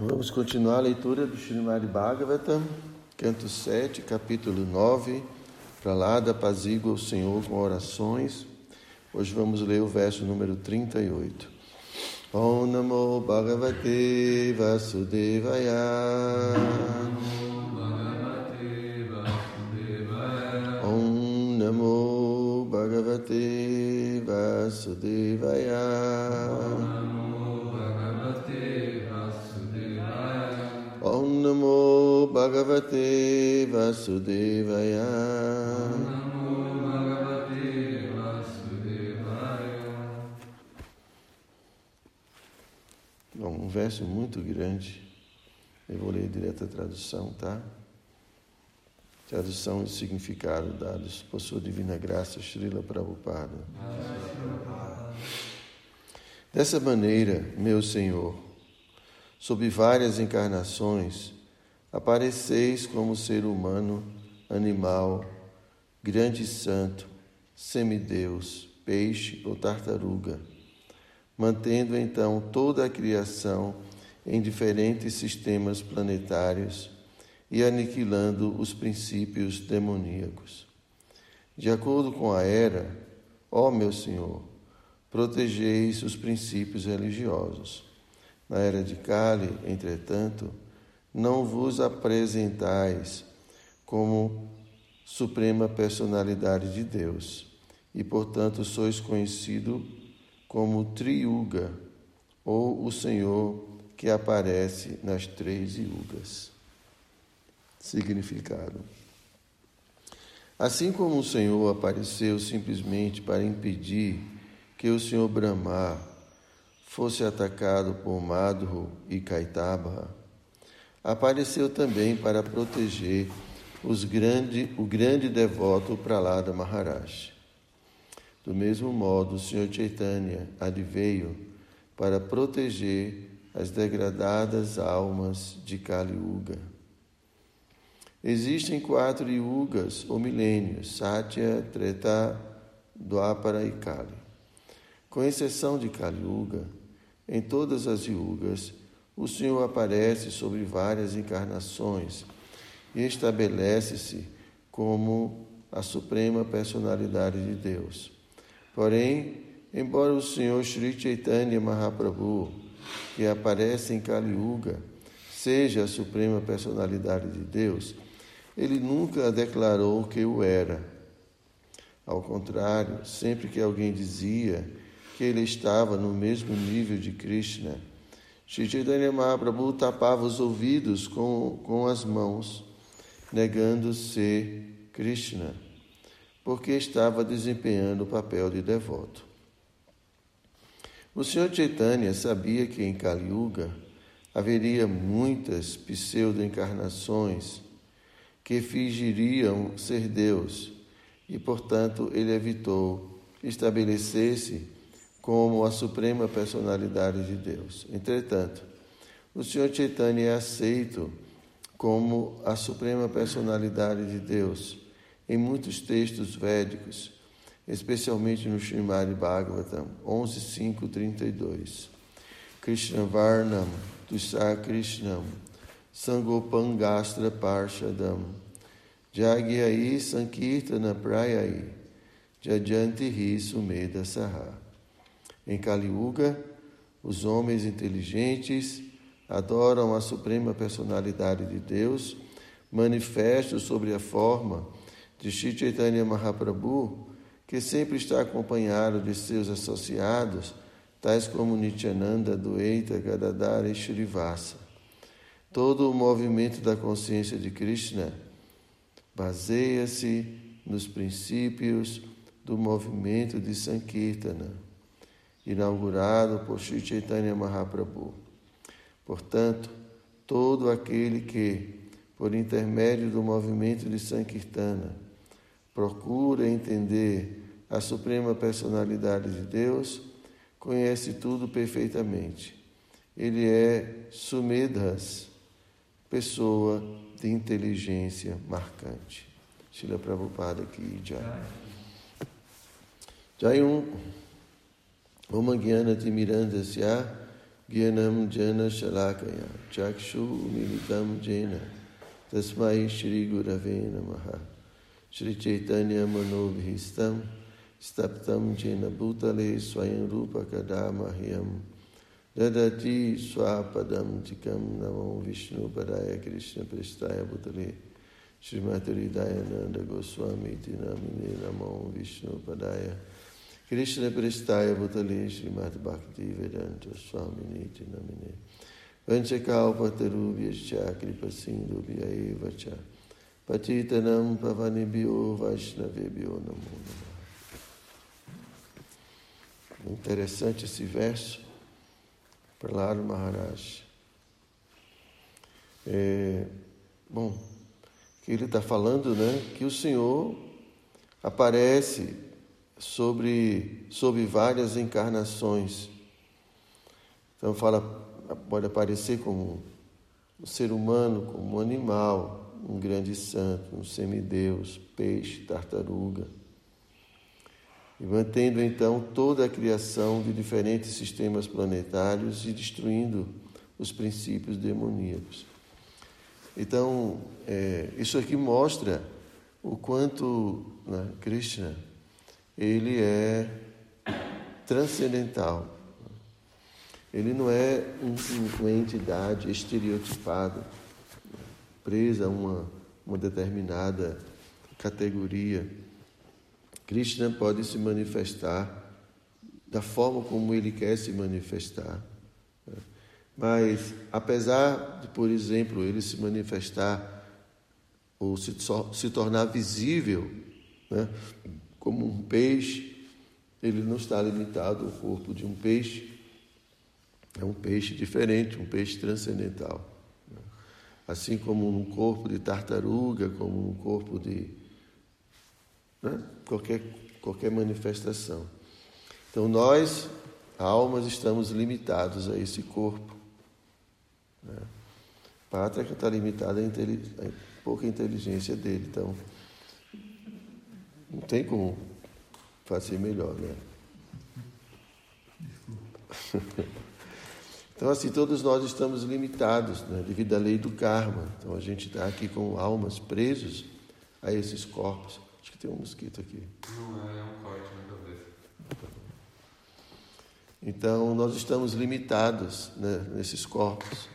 Vamos continuar a leitura do Srimad Bhagavatam, canto 7, capítulo 9. Para lá da apazigua o Senhor com orações. Hoje vamos ler o verso número 38. Om Namo Bhagavate Vasudevaya. Om Namo Bhagavate Vasudevaya. Om Namo Bhagavate Vasudevaya. Bom, um verso muito grande. Eu vou ler direto a tradução, tá? Tradução e significado dados por sua divina graça, Srila Prabhupada. Dessa maneira, meu Senhor, sob várias encarnações, apareceis como ser humano, animal, grande santo, semideus, peixe ou tartaruga, mantendo então toda a criação em diferentes sistemas planetários e aniquilando os princípios demoníacos. De acordo com a era, ó meu Senhor, protegeis os princípios religiosos na era de Kali, entretanto, não vos apresentais como suprema personalidade de Deus, e portanto sois conhecido como Triuga, ou o Senhor que aparece nas três yugas. Significado. Assim como o Senhor apareceu simplesmente para impedir que o Senhor Brahma fosse atacado por Madhu e Kaitaba, apareceu também para proteger os grande, o grande devoto Pralada Maharaj. Do mesmo modo, o Senhor Chaitanya adveio para proteger as degradadas almas de Kali Yuga. Existem quatro yugas ou milênios, Satya, Treta, Dwapara e Kali. Com exceção de Kali Yuga, em todas as yugas, o Senhor aparece sobre várias encarnações e estabelece-se como a suprema personalidade de Deus. Porém, embora o Senhor Sri Chaitanya Mahaprabhu, que aparece em Kali Yuga, seja a suprema personalidade de Deus, ele nunca declarou que o era. Ao contrário, sempre que alguém dizia que ele estava no mesmo nível de Krishna. Shri Chaitanya Mahaprabhu tapava os ouvidos com, com as mãos, negando ser Krishna, porque estava desempenhando o papel de devoto. O Senhor Chaitanya sabia que em Kali Yuga haveria muitas pseudo-encarnações que fingiriam ser Deus e, portanto, ele evitou estabelecer-se como a suprema personalidade de Deus. Entretanto, o Senhor Chaitanya é aceito como a suprema personalidade de Deus em muitos textos védicos, especialmente no Srimad Bhagavatam 11.5.32. Krishna Varnam Tusa Krishnam Sangopangastra Parshadam Jagyai Sankirtana Prayai Jajanti Hi Sumeda Saha em Kali Yuga, os homens inteligentes adoram a suprema personalidade de Deus, manifesto sobre a forma de Shri Chaitanya Mahaprabhu, que sempre está acompanhado de seus associados, tais como Nityananda, Dueita, Gadadara e Shrivasa. Todo o movimento da consciência de Krishna baseia-se nos princípios do movimento de Sankirtana inaugurado por Sri Chaitanya Mahaprabhu. Portanto, todo aquele que, por intermédio do movimento de Sankirtana, procura entender a suprema personalidade de Deus, conhece tudo perfeitamente. Ele é Sumedhas, pessoa de inteligência marcante. Shila Prabhupada aqui, Jai. Jai um. Jnana Timirandasya ज्ञानं जन शलाकया चक्षुमिलितं जेन तस्मै श्रीगुरवे नमः श्रीचैतन्यमनोभीष्टं स्तप्तं जेन भूतले स्वयं रूपकदा मह्यं ददति स्वापदं चिकं नमो विष्णुपदाय कृष्णपृष्ठाय भूतले श्रीमद्हृदयानन्द गोस्वामीति नामिने नमो विष्णुपदाय Krishna Pristaya Bhutali Srimad Bhakti Vedanta Swamini Namine Vanchakalpatarubhyascha Kripa Sindhu Vyaevacha Patitanam Pavanibhyo Vaishnavibhyo Namo Interessante esse verso para Prahlad Maharaj. É, bom, que ele está falando, né? Que o Senhor aparece sobre, sobre várias encarnações. Então fala, pode aparecer como um ser humano, como um animal, um grande santo, um semideus, peixe, tartaruga. E mantendo então toda a criação de diferentes sistemas planetários e destruindo os princípios demoníacos. Então, é, isso aqui mostra o quanto né, Krishna ele é transcendental. Ele não é uma entidade estereotipada, presa a uma, uma determinada categoria. Krishna pode se manifestar da forma como ele quer se manifestar. Mas, apesar de, por exemplo, ele se manifestar ou se, se tornar visível né, como um peixe, ele não está limitado ao corpo de um peixe. É um peixe diferente, um peixe transcendental. Né. Assim como no corpo de tartaruga, como no corpo de né, qualquer, qualquer manifestação. Então, nós, almas, estamos limitados a esse corpo. Né? Pátria que está limitada a, pouca inteligência dele, então não tem como fazer melhor, né? Então, assim, todos nós estamos limitados né, devido à lei do karma. Então, a gente está aqui com almas presos a esses corpos. Acho que tem um mosquito aqui. Não, é, é um corte na cabeça. Então, nós estamos limitados né, nesses corpos.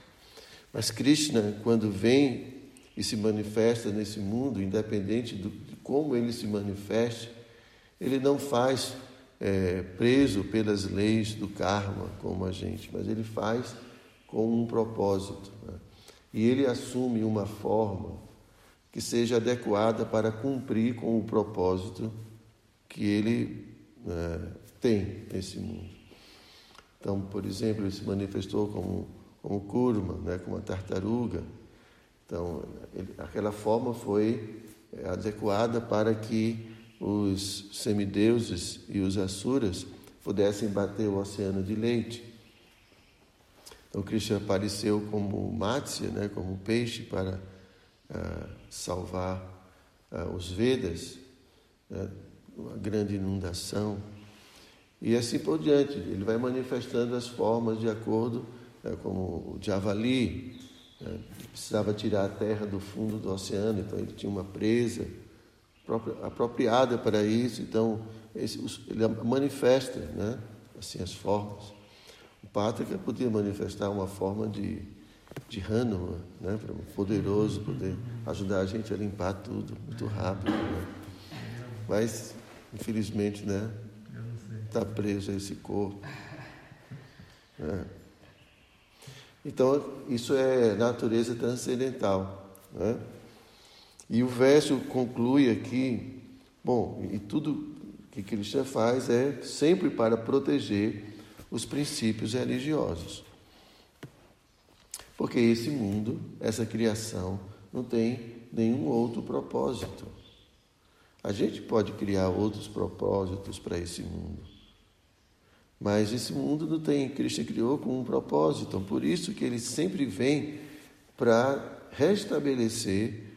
Mas Krishna, quando vem e se manifesta nesse mundo, independente do, como ele se manifeste, ele não faz é, preso pelas leis do karma como a gente, mas ele faz com um propósito. Né? E ele assume uma forma que seja adequada para cumprir com o propósito que ele é, tem nesse mundo. Então, por exemplo, ele se manifestou como como curma, né, como a tartaruga. Então, ele, aquela forma foi adequada para que os semideuses e os asuras pudessem bater o oceano de leite. Então, Krishna apareceu como Matsya, né, como peixe, para uh, salvar uh, os Vedas, né, uma grande inundação. E assim por diante, ele vai manifestando as formas de acordo é, como o javali, né, precisava tirar a terra do fundo do oceano, então ele tinha uma presa apropriada para isso, então ele manifesta né, assim, as formas. O Pátrica podia manifestar uma forma de, de Hanuman, né, poderoso, poder ajudar a gente a limpar tudo muito rápido. Né? Mas, infelizmente, né, está preso a esse corpo. Né? Então, isso é natureza transcendental. Né? E o verso conclui aqui, bom, e tudo que Cristo faz é sempre para proteger os princípios religiosos. Porque esse mundo, essa criação, não tem nenhum outro propósito. A gente pode criar outros propósitos para esse mundo. Mas esse mundo não tem, Cristo criou com um propósito. Então, por isso que ele sempre vem para restabelecer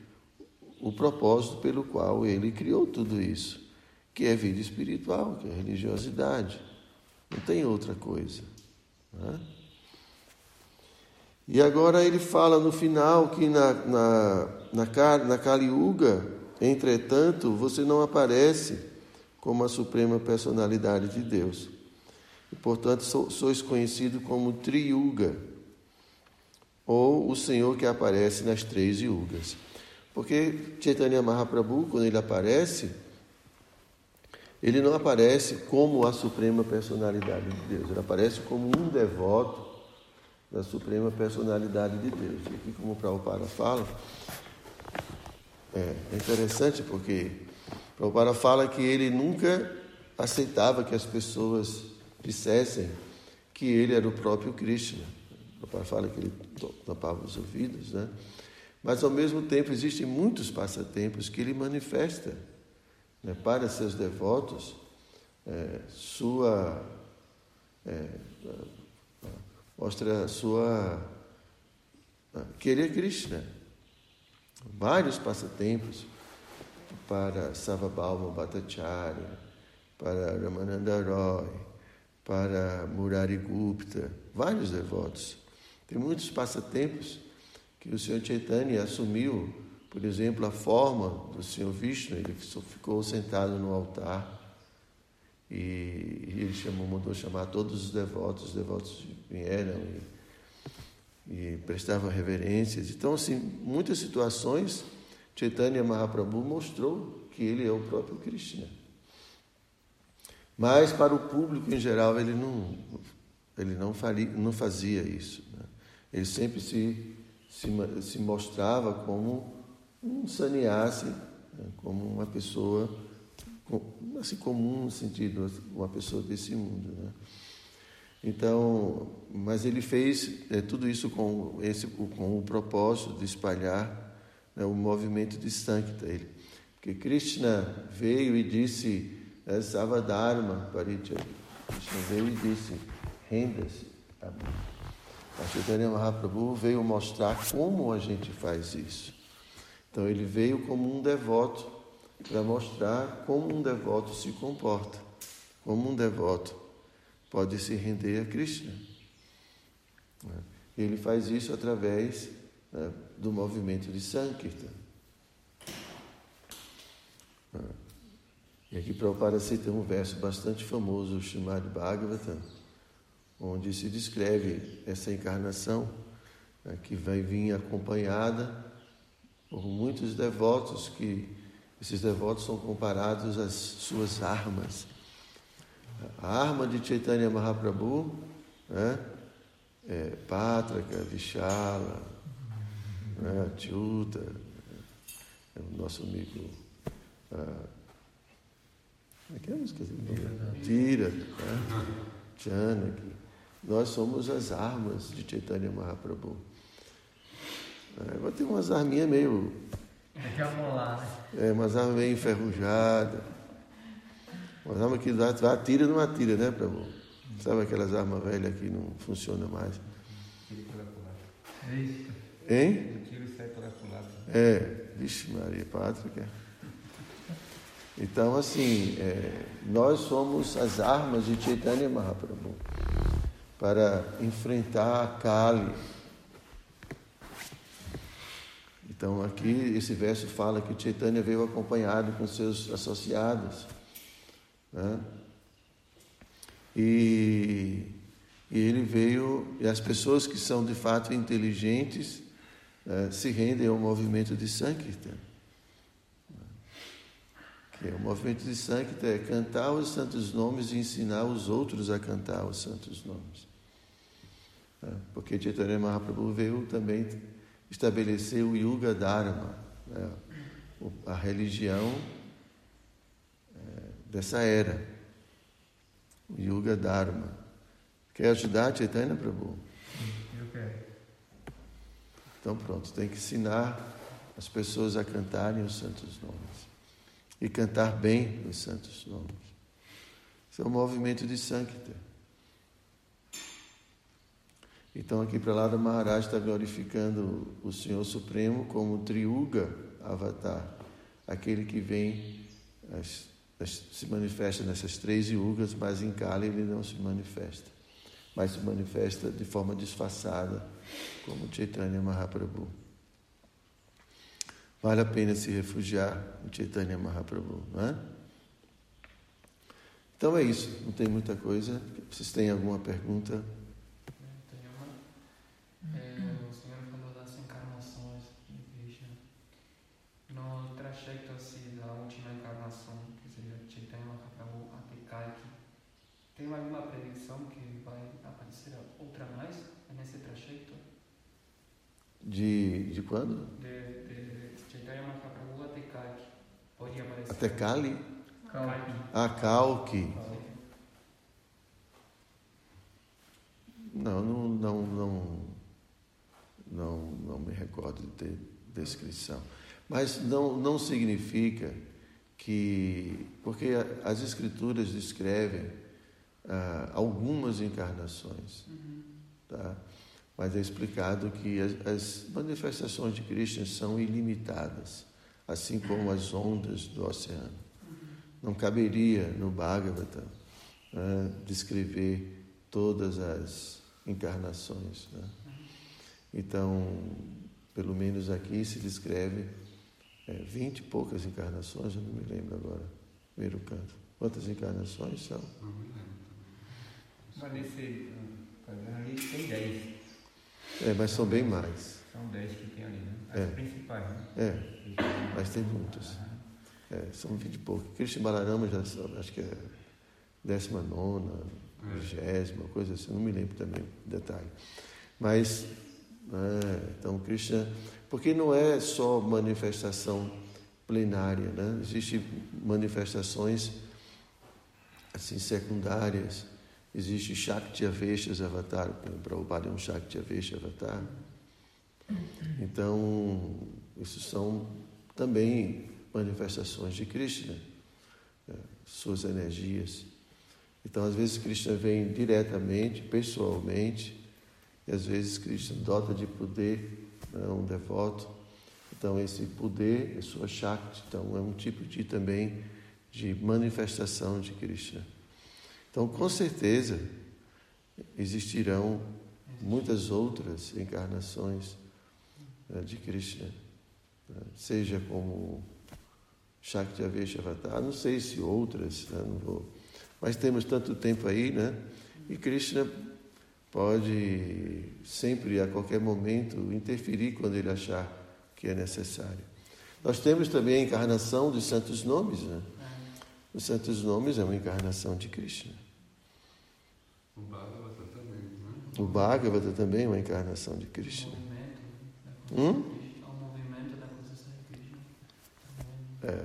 o propósito pelo qual ele criou tudo isso, que é vida espiritual, que é religiosidade. Não tem outra coisa. Né? E agora ele fala no final que na, na, na, na entretanto, você não aparece como a suprema personalidade de Deus. E, portanto, sois conhecido como Triyuga, ou o Senhor que aparece nas três yugas. Porque Chaitanya Mahaprabhu, quando ele aparece, ele não aparece como a suprema personalidade de Deus, ele aparece como um devoto da suprema personalidade de Deus. E aqui, como o Prabhupada fala, é, é interessante porque o Prabhupada fala que ele nunca aceitava que as pessoas dissessem que ele era o próprio Krishna. O Prabhupada fala que ele tapava os ouvidos, né? Mas, ao mesmo tempo, existem muitos passatempos que ele manifesta né, para seus devotos é, sua. É, mostra sua. querer Krishna. Vários passatempos para Savabhalma Bhattacharya, para Ramananda Roy, para Murari Gupta, vários devotos. Tem muitos passatempos que o Senhor Chaitanya assumiu, por exemplo, a forma do Senhor Vishnu, ele ficou sentado no altar e ele chamou, mandou chamar todos os devotos, os devotos vieram e, e prestavam reverências. Então, assim, muitas situações, Chaitanya Mahaprabhu mostrou que ele é o próprio Krishna. Mas para o público em geral ele não, ele não, faria, não fazia isso. Né? Ele sempre se se, se mostrava como um sannyasi, né, como uma pessoa assim comum no sentido uma pessoa desse mundo, né? Então, mas ele fez é, tudo isso com esse com o propósito de espalhar né, o movimento de Sankta. Ele, porque Krishna veio e disse é, Savadharma Parijaya. Krishna veio e disse renda-se a mim. A Chaitanya Mahaprabhu veio mostrar como a gente faz isso. Então ele veio como um devoto para mostrar como um devoto se comporta, como um devoto pode se render a Krishna. Ele faz isso através né, do movimento de Sankirtan. E aqui Prabhupada cita um verso bastante famoso, o Srimad Bhagavatam, onde se descreve essa encarnação né, que vai vir acompanhada por muitos devotos, que esses devotos são comparados às suas armas. A arma de Chaitanya Mahaprabhu né, é Pátraca, Vishala, né, Tyuta, é o nosso amigo. Ah, como é que é a música? Tira, né? Janaki. Nós somos as armas de Chaitanya Mahaprabhu. É, vai ter umas arminhas meio. É, umas armas meio enferrujadas. Umas armas que dá, atira não atira, né, Prabhu? Sabe aquelas armas velhas que não funcionam mais? Hein? É, vixe Maria Pátria. Então, assim, é, nós somos as armas de Chaitanya Mahaprabhu para enfrentar a Kali. Então aqui esse verso fala que Chaitanya veio acompanhado com seus associados. Né? E, e, ele veio, e as pessoas que são de fato inteligentes né, se rendem ao movimento de Sankirtan. Que é o movimento de Sankirtan é cantar os santos nomes e ensinar os outros a cantar os santos nomes. É, porque Chaitanya Mahaprabhu veio também estabelecer o Yuga Dharma, né? a religião é, dessa era, o Yuga Dharma. Quer ajudar Chaitanya Prabhu? Eu quero. Então pronto, tem que ensinar as pessoas a cantarem os santos nomes e cantar bem os santos nomes. Isso é um movimento de Sankita. Então, aqui para lá, Maharaj está glorificando o Senhor Supremo como Triuga Avatar, aquele que vem, as, as, se manifesta nessas três yugas, mas em Kali ele não se manifesta, mas se manifesta de forma disfarçada como Chaitanya Mahaprabhu. Vale a pena se refugiar no Chaitanya Mahaprabhu, não é? Então é isso, não tem muita coisa. Vocês têm alguma pergunta? Uma. É, o senhor falou das encarnações de Krishna. No trajeto assim, da última encarnação, que seria Chaitanya Mahaprabhu até Kalki, tem alguma predição que vai aparecer outra mais nesse trajeto? De, de quando? De Chaitanya Mahaprabhu até Kalki. Pode aparecer. Até Kali? Kalki. Ah, Kalki. Não, não, não, não, não, não me recordo de ter descrição. Mas não, não significa que. Porque as escrituras descrevem ah, algumas encarnações. Tá? Mas é explicado que as, as manifestações de Krishna são ilimitadas, assim como as ondas do oceano. Não caberia no Bhagavata né, descrever todas as encarnações. Né? Então, pelo menos aqui se descreve é, vinte e poucas encarnações, eu não me lembro agora, primeiro canto. Quantas encarnações são? Não me lembro Mas nesse quadrado ali tem 10. É, mas são bem mais. São 10 que tem ali, né? As É. principais, né? É, mas tem muitas. É, são vinte e poucos. Krishna Balarama já acho que é décima nona, É. vigésima, coisa assim, não me lembro também o detalhe. Mas, é, então Krishna, porque não é só manifestação plenária, né? Existem manifestações assim secundárias. Existe Shakti Aveshas Avatar, Prabhupada é um Shakti Avesha Avatar. Então, isso são também manifestações de Krishna, né? suas energias. Então, às vezes, Krishna vem diretamente, pessoalmente, e às vezes Krishna dota de poder né, um devoto. Então, esse poder é sua Shakti, então é um tipo de também de manifestação de Krishna. Então, com certeza, existirão muitas outras encarnações né, de Krishna, né, seja como Shakti Avesha Avatar, não sei se outras, né, não vou, mas temos tanto tempo aí, né? E Krishna pode sempre, a qualquer momento, interferir quando ele achar que é necessário. Nós temos também a encarnação dos santos nomes, né? Os santos nomes é uma encarnação de Krishna. O Bhagavata também, né? O Bhagavata também é uma encarnação de Krishna. da Hum? consciência de Krishna, o movimento da consciência de Krishna. Também. É.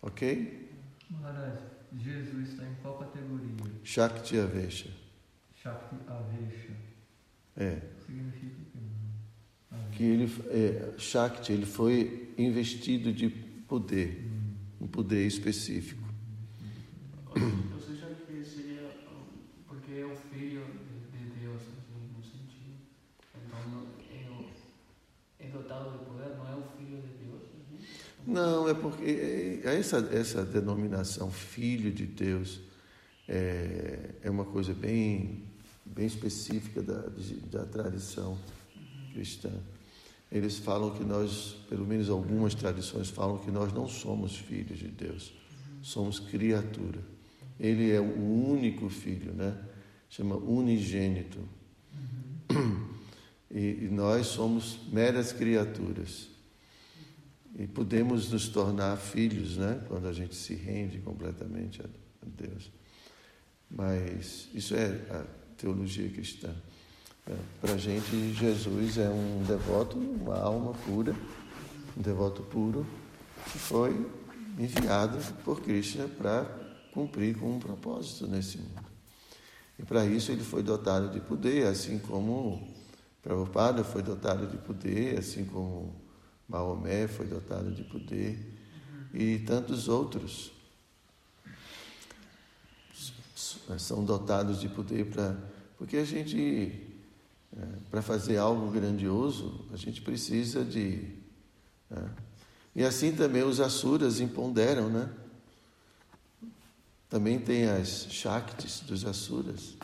Ok? Maharaj, Jesus está em qual categoria? Shakti Avesha. Shakti Avesha. É. Significa? Avesha. Que ele, é, Shakti, ele foi investido de poder, um poder específico. Ou seja, que seria um, porque é o filho de, de Deus, assim, no sentido. Então, não- é, o- é dotado de poder, não é o filho de Deus. Assim. Não, é porque é, essa, essa denominação filho de Deus é, é uma coisa bem, bem específica da, da tradição cristã. Eles falam que nós, pelo menos algumas tradições falam que nós não somos filhos de Deus, somos criatura. Ele é o único filho, né? Chama unigênito. E, e nós somos meras criaturas. E podemos nos tornar filhos, né? Quando a gente se rende completamente a, Deus. Mas isso é a teologia cristã. Para a gente, Jesus é um devoto, uma alma pura, um devoto puro, que foi enviado por Krishna para cumprir com um propósito nesse mundo. E para isso ele foi dotado de poder, assim como Prabhupada foi dotado de poder, assim como Maomé foi dotado de poder e tantos outros são dotados de poder para porque a gente para fazer algo grandioso a gente precisa de né? e assim também os asuras imponderam, né? Também tem as shaktis dos asuras.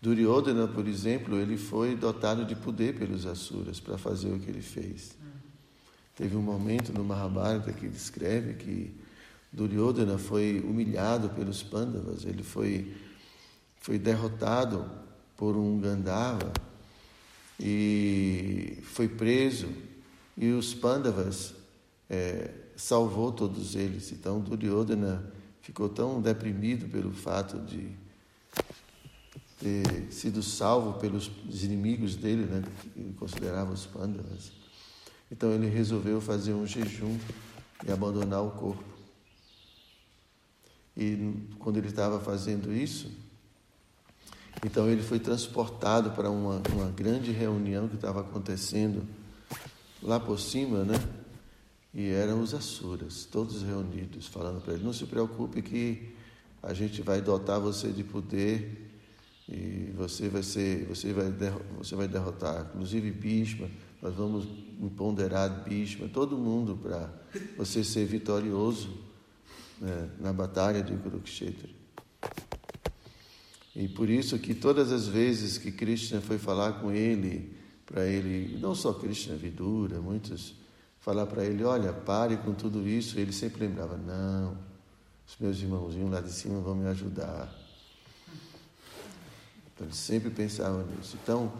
Duryodhana, por exemplo, ele foi dotado de poder pelos Asuras para fazer o que ele fez. Teve um momento no Mahabharata que descreve que Duryodhana foi humilhado pelos Pandavas, ele foi, foi derrotado por um Gandhava e foi preso e os Pandavas é, salvou todos eles. Então Duryodhana ficou tão deprimido pelo fato de ter sido salvo pelos inimigos dele, né, que considerava os Pandavas. Então ele resolveu fazer um jejum e abandonar o corpo. E quando ele estava fazendo isso, então ele foi transportado para uma, uma grande reunião que estava acontecendo lá por cima, né? E eram os Asuras, todos reunidos, falando para ele: não se preocupe que a gente vai dotar você de poder e você vai ser, você vai, você vai derrotar, inclusive Bhishma, nós vamos ponderar Bhishma, todo mundo para você ser vitorioso né, na batalha de Kurukshetra. E por isso que todas as vezes que Krishna foi falar com ele, para ele, não só Krishna, Vidura, muitos falar para ele, olha, pare com tudo isso, ele sempre lembrava, não, os meus irmãozinhos lá de cima vão me ajudar. Então, ele sempre pensava nisso. Então,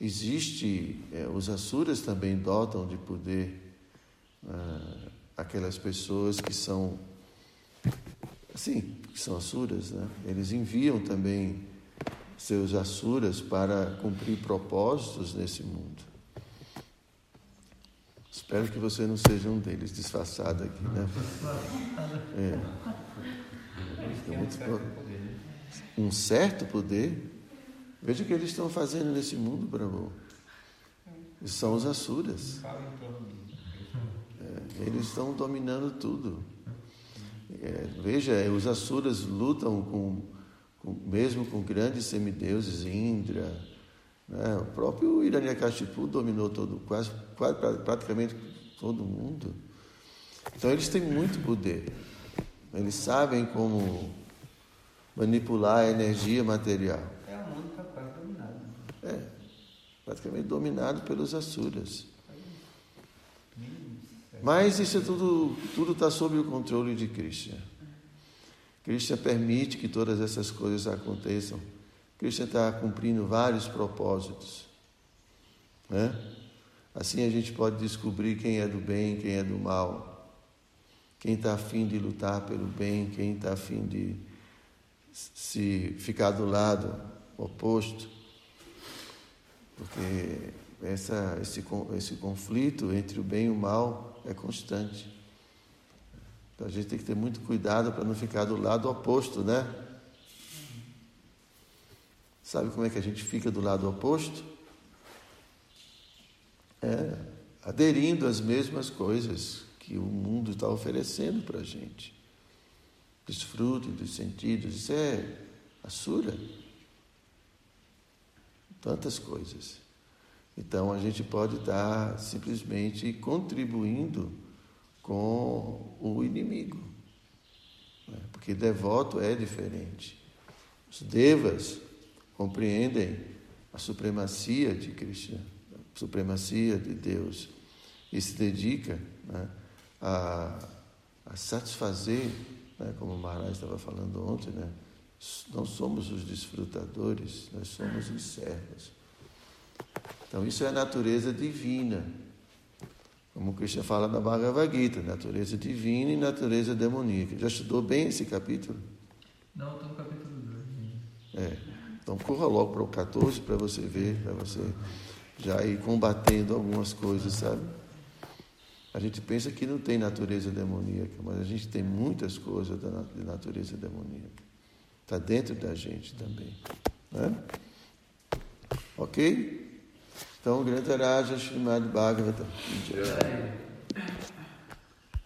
existe, é, os Asuras também dotam de poder ah, aquelas pessoas que são, assim, que são Asuras, né? Eles enviam também seus Asuras para cumprir propósitos nesse mundo. Espero que você não seja um deles disfarçado aqui, né? É. Um certo poder. Veja o que eles estão fazendo nesse mundo, Brahma. São os Asuras. É, eles estão dominando tudo. É, veja, os Asuras lutam com, com, mesmo com grandes semideuses, Indra, né? O próprio Hiranyakashipu dominou todo, quase, quase praticamente todo mundo. Então eles têm muito poder. Eles sabem como manipular a energia material. É o mundo está quase dominado. É, praticamente dominado pelos Asuras. Mas isso é tudo tudo está sob o controle de Krishna. Krishna permite que todas essas coisas aconteçam Krishna está cumprindo vários propósitos. Né? Assim a gente pode descobrir quem é do bem, quem é do mal, quem está afim de lutar pelo bem, quem está afim de se ficar do lado oposto, porque essa, esse, esse conflito entre o bem e o mal é constante. Então a gente tem que ter muito cuidado para não ficar do lado oposto, né? Sabe como é que a gente fica do lado oposto? É, aderindo às mesmas coisas que o mundo está oferecendo para a gente. Desfrute dos sentidos, isso é assura. Tantas coisas. Então a gente pode estar simplesmente contribuindo com o inimigo. Né? Porque devoto é diferente. Os devas compreendem a supremacia de Krishna, a supremacia de Deus, e se dedica né, a, a, satisfazer, né, como o Maharaj estava falando ontem, né, não somos os desfrutadores, nós somos os servos. Então, isso é a natureza divina. Como Krishna fala na Bhagavad Gita, natureza divina e natureza demoníaca. Já estudou bem esse capítulo? Não, estou no capítulo 2. É. Então corra logo para o 14 para você ver, para você já ir combatendo algumas coisas, sabe? A gente pensa que não tem natureza demoníaca, mas a gente tem muitas coisas de natureza demoníaca. Está dentro da gente também. Né? Ok? Então, Grantaraja Srimad Bhagavatam.